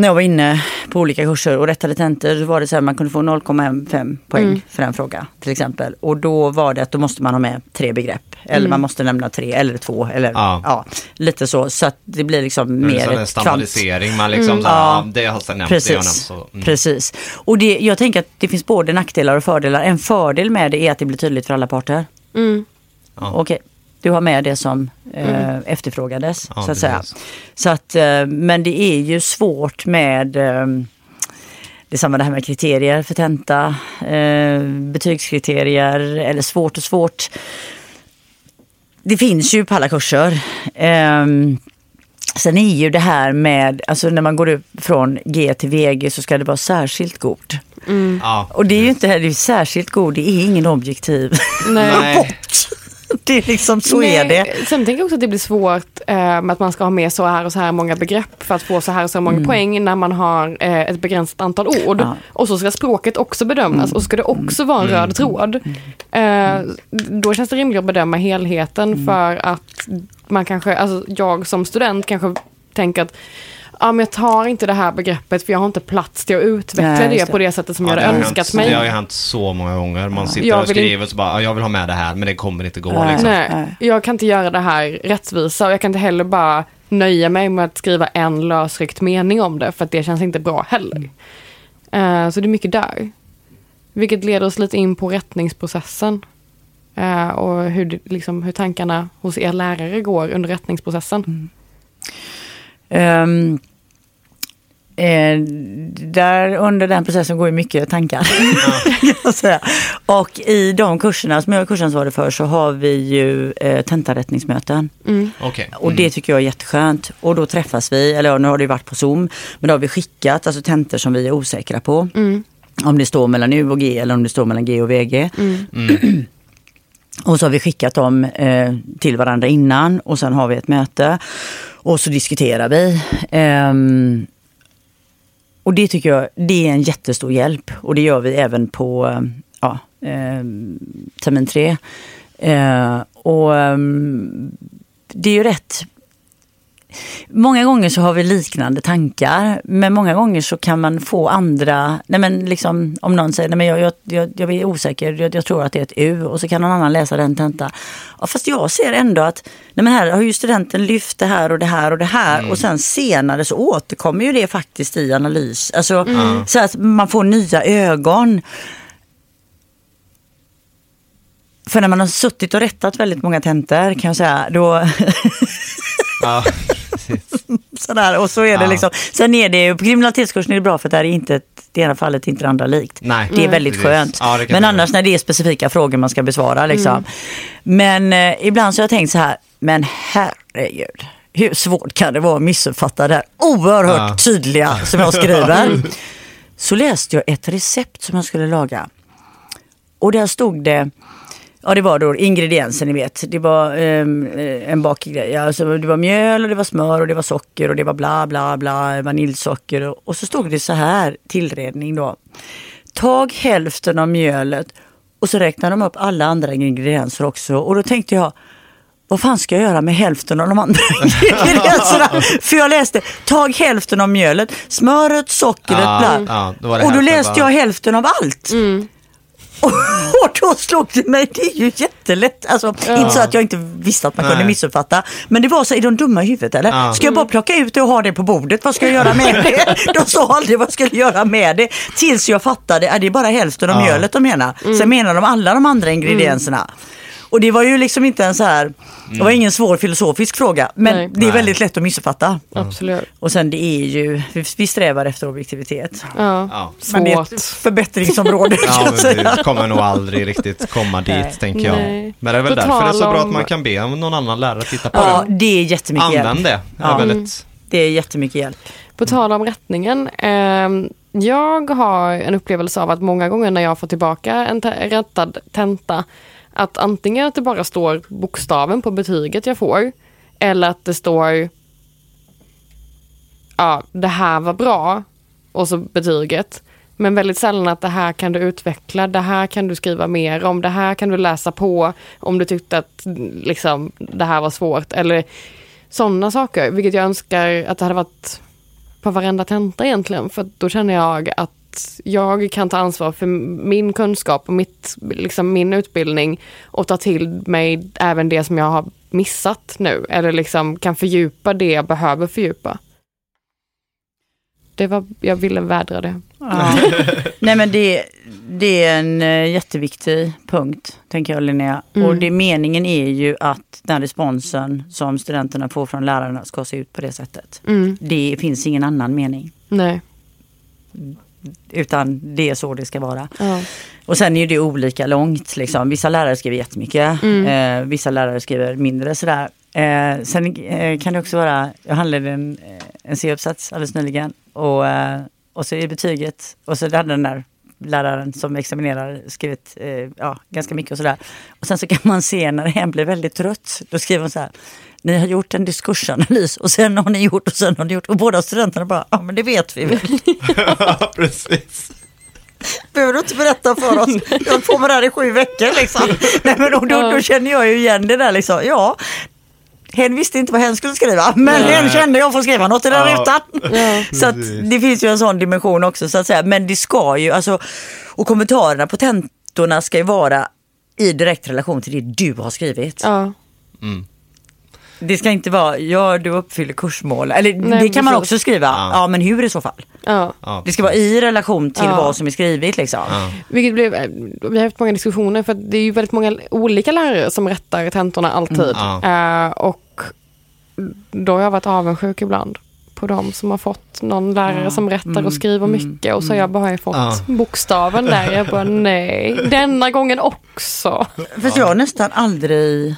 när jag var inne på olika kurser och rättade tentor så var det så här man kunde få 0,5 poäng Mm. för en fråga till exempel. Och då var det att då måste man ha med tre begrepp. Eller Mm. man måste nämna tre eller två eller Ja. ja. lite så. Så att det blir liksom Det är mer en ett kvant. standardisering, man liksom Mm. så Ja. det har jag nämnt, det har jag nämnt. Precis. Så, mm. Precis. Och det, jag tänker att det finns både nackdelar och fördelar. En fördel med det är att det blir tydligt för alla parter. Mm. Ja. Okej, du har med det som eh, efterfrågades. Ja, så att säga. precis. Så att, eh, men det är ju svårt med eh, det är samma det här med kriterier för tenta, eh, betygskriterier eller svårt och svårt. Det finns ju på alla kurser. Eh, sen är ju det här med, alltså när man går upp från G till VG så ska det vara särskilt god. Ja, Och det är ju inte heller särskilt god, det är ingen objektiv Nej. Nej. Det är liksom, så Nej, är det. Sen tänker jag också att det blir svårt eh, med att man ska ha med så här och så här många begrepp för att få så här och så här många poäng när man har eh, ett begränsat antal ord. Mm. Ja. Och så ska språket också bedömas och ska det också vara en röd tråd. Eh, då känns det rimligt att bedöma helheten Mm. för att man kanske, alltså jag som student kanske tänker att ja, men jag tar inte det här begreppet för jag har inte plats till att utveckla Nej, det, på det sättet som Ja, jag hade önskat hänt, mig. Det har ju hänt så många gånger. Man sitter Jag och skriver och så bara, ja, jag vill ha med det här, men det kommer inte gå Nej. liksom. Nej, jag kan inte göra det här rättvisa och jag kan inte heller bara nöja mig med att skriva en lösryckt mening om det för att det känns inte bra heller. Eh, så det är mycket där. Vilket leder oss lite in på rättningsprocessen. Eh, och hur, liksom, hur tankarna hos er lärare går under rättningsprocessen. Ehm, eh, där under den processen går ju mycket tankar. säga. Och i de kurserna som jag är kursansvarig för så har vi ju eh, tentarättningsmöten. Okej. Och det tycker jag är jätteskönt. Och då träffas vi, eller ja, nu har det ju varit på Zoom, men då har vi skickat alltså tentor som vi är osäkra på. Om det står mellan U och G eller om det står mellan G och VG. Och så har vi skickat dem eh, till varandra innan och sen har vi ett möte. Och så diskuterar vi. Ehm, och det tycker jag det är en jättestor hjälp. Och det gör vi även på ja, eh, termin tre. Eh, och ehm, det är ju rätt Många gånger så har vi liknande tankar, men många gånger så kan man få andra, nej men liksom om någon säger, nej men jag, jag, jag, jag är osäker, jag, jag tror att det är ett U och så kan någon annan läsa den tenta. Ja, fast jag ser ändå att, nej men här har ju studenten lyft det här och det här och det här och sen senare så återkommer ju det faktiskt i analys. Alltså så att man får nya ögon. För när man har suttit och rättat väldigt många tentor kan jag säga, då Ja. Sådär, och så är det Ja. liksom. Sen är det ju, på kriminalitetskursen är det bra för att det här är inte ett, det ena fallet inte det andra likt. Nej. Det är väldigt Precis. skönt. Ja, det men det annars vara. när det är specifika frågor man ska besvara liksom. Men eh, ibland så har jag tänkt så här, men herregud. Hur svårt kan det vara att missuppfatta det här oerhört Ja. tydliga som jag skriver? Så läste jag ett recept som jag skulle laga. Och där stod det, ja det var då ingredienser ni vet. Det var ehm, eh, en bakgrej, alltså, det var mjöl och det var smör och det var socker och det var bla bla bla, vaniljsocker. Och, och så stod det så här, tillredning då. Tag hälften av mjölet och så räknade de upp alla andra ingredienser också. Och då tänkte jag, vad fan ska jag göra med hälften av de andra ingredienserna? För jag läste, tag hälften av mjölet, smöret, sockret, Ja, bla. ja, och då läste bara- jag hälften av allt. Och, och då slog det mig, det är ju jättelätt. Alltså, Inte så att jag inte visste att man kunde Nej. missuppfatta. Men det var så, är de dumma i huvudet eller? Ja. Ska jag bara plocka ut det och ha det på bordet? Vad ska jag göra med det? De sa aldrig vad jag skulle göra med det. Tills jag fattade, att det är bara hälften av Ja. mjölet de menar. Sen menar de alla de andra ingredienserna. Och det var ju liksom inte en så här, det var ingen svår filosofisk fråga. Men Nej. det är Nej. väldigt lätt att missuppfatta. Absolut. Och sen det är ju, vi, vi strävar efter objektivitet. Ja. Ja. Men det är Svårt. ett förbättringsområde kan Ja, jag men säga. vi kommer nog aldrig riktigt komma dit, Nej. tänker jag. Nej. Men det är väl På därför det är så tal bra att om- man kan be om någon annan lärare titta på Ja, det. det är jättemycket hjälp. Använd det. Det är Ja. väldigt... Det är jättemycket hjälp. På tal om rättningen. ehm, jag har en upplevelse av att många gånger när jag får tillbaka en te- rättad tenta att antingen att det bara står bokstaven på betyget jag får eller att det står ja, det här var bra och så betyget. Men väldigt sällan att det här kan du utveckla, det här kan du skriva mer om, det här kan du läsa på om du tyckte att liksom, det här var svårt. Eller sådana saker, vilket jag önskar att det hade varit på varenda tenta egentligen. För då känner jag att jag kan ta ansvar för min kunskap och mitt, liksom min utbildning och ta till mig även det som jag har missat nu. Eller liksom kan fördjupa det jag behöver fördjupa. Det var, jag ville vädra det. Ja. Nej men det, det är en eh, jätteviktig punkt, tänker jag Linnea. Mm. Och det, meningen är ju att den responsen som studenterna får från lärarna ska se ut på det sättet. Mm. Det finns ingen annan mening. Nej. Utan det är så det ska vara. Ja. Och sen är det olika långt. Liksom. Vissa lärare skriver jättemycket, Mm. eh, vissa lärare skriver mindre sådär. Eh, sen eh, kan det också vara, jag handlade en, eh, en C-uppsats alldeles nyligen och, eh, och så är betyget och så hade den där läraren som examinerar skrivit eh, ja, ganska mycket och sådär. Och sen så kan man se när en blir väldigt trött, då skriver hon så här ni har gjort en diskursanalys och sen har ni gjort och sen har ni gjort och båda studenterna bara, ja men det vet vi väl. Ja, precis. behöver du inte berätta för oss. Jag har på med det här i sju veckor liksom. Nej, men då, då, då känner jag ju igen det där liksom. Ja, hen visste inte vad hen skulle skriva, men Nej. hen kände jag får skriva något i den Ja. rutan. Ja. Så att det finns ju en sån dimension också så att säga. Men det ska ju, alltså, och kommentarerna på tentorna ska ju vara i direkt relation till det du har skrivit. Ja. Mm. Det ska inte vara, ja du uppfyller kursmål. Eller Nej, det kan man precis. också skriva, Ja. ja. men hur i så fall? Ja. Det ska vara i relation till Ja. vad som är skrivet liksom. Ja. Vilket blev, vi har haft många diskussioner för det är ju väldigt många olika lärare som rättar tentorna alltid. Ja. Eh, och då har jag varit avundsjuk ibland på de som har fått någon lärare Ja. som rättar Mm, och skriver mm, mycket och så har jag bara fått Ja. bokstaven där. Jag bara nej, denna gången också. För jag har nästan aldrig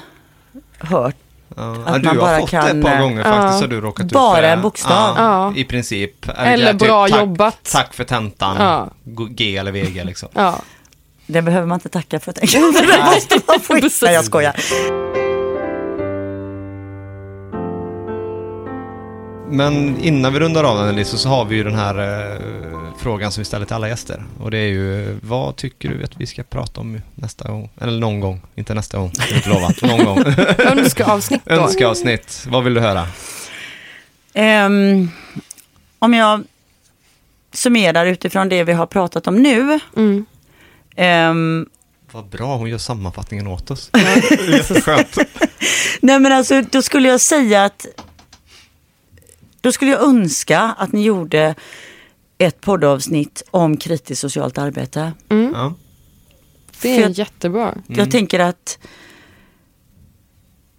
hört Ja. Att Ja, man du har bara fått kan, det ett par eh, gånger ja. faktiskt har du råkat ut Bara för det. en bokstav. Ja. I princip. Eller typ, bra tack, jobbat. Tack för tentan. Ja. G eller VG liksom. Ja. Det behöver man inte tacka för. tänker jag. Det måste man få. Nej, jag skojar. Men innan vi rundar av den Lisa, så har vi ju den här eh, frågan som vi ställer till alla gäster. Och det är ju, vad tycker du att vi ska prata om nästa gång? Eller någon gång, inte nästa gång, jag inte lova. Någon gång. Önskeavsnitt då. Önskeavsnitt, vad vill du höra? Ehm, om jag summerar utifrån det vi har pratat om nu. Mm. ehm, Vad bra, hon gör sammanfattningen åt oss. Jätteskönt. nej men alltså, då skulle jag säga att då skulle jag önska att ni gjorde ett poddavsnitt om kritiskt socialt arbete. Mm. Ja. Det är jag- jättebra. Mm. Jag tänker att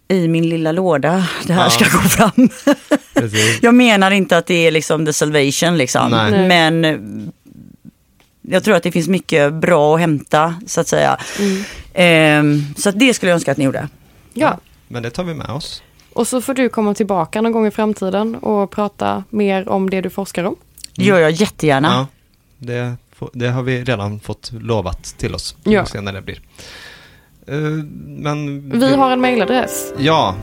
i min lilla låda det här Ja. ska gå fram. Jag menar inte att det är liksom the salvation liksom. Nej. Nej. Men eh, jag tror att det finns mycket bra att hämta så att säga. Mm. Ehm, så att det skulle jag önska att ni gjorde. Ja. Men det tar vi med oss. Och så får du komma tillbaka någon gång i framtiden och prata mer om det du forskar om. Det gör jag jättegärna. Ja, det, det har vi redan fått lovat till oss. Vi Ja. se när det blir. Eh, Men Vi har en mailadress. Ja,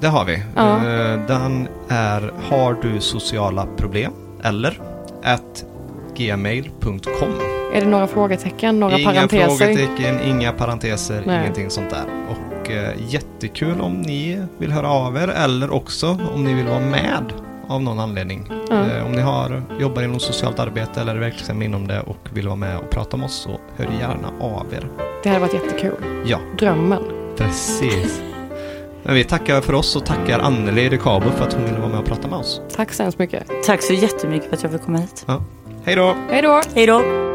det har vi. Ja. Eh, Den är har du sociala problem eller at gmail.com. Är det några frågetecken, några Inga parenteser? frågetecken, inga parenteser, Nej. ingenting sånt där. Och eh, jättekul om ni vill höra av er eller också om ni vill vara med av någon anledning. Ja. Eh, om ni har, jobbar inom socialt arbete eller är verksamma inom det och vill vara med och prata med oss så hör gärna av er. Det hade varit jättekul. Ja, Drömmen. precis. Men vi tackar för oss och tackar Anneli de Cabo för att hon ville vara med och prata med oss. Tack så hemskt mycket. Tack så jättemycket för att jag fick komma hit. Hej då! Hej då! Hej då!